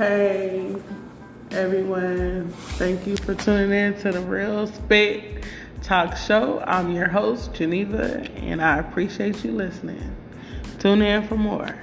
Hey, everyone. Thank you for tuning in to the Real Spit Talk Show. I'm your host, Geneva, and I appreciate you listening. Tune in for more.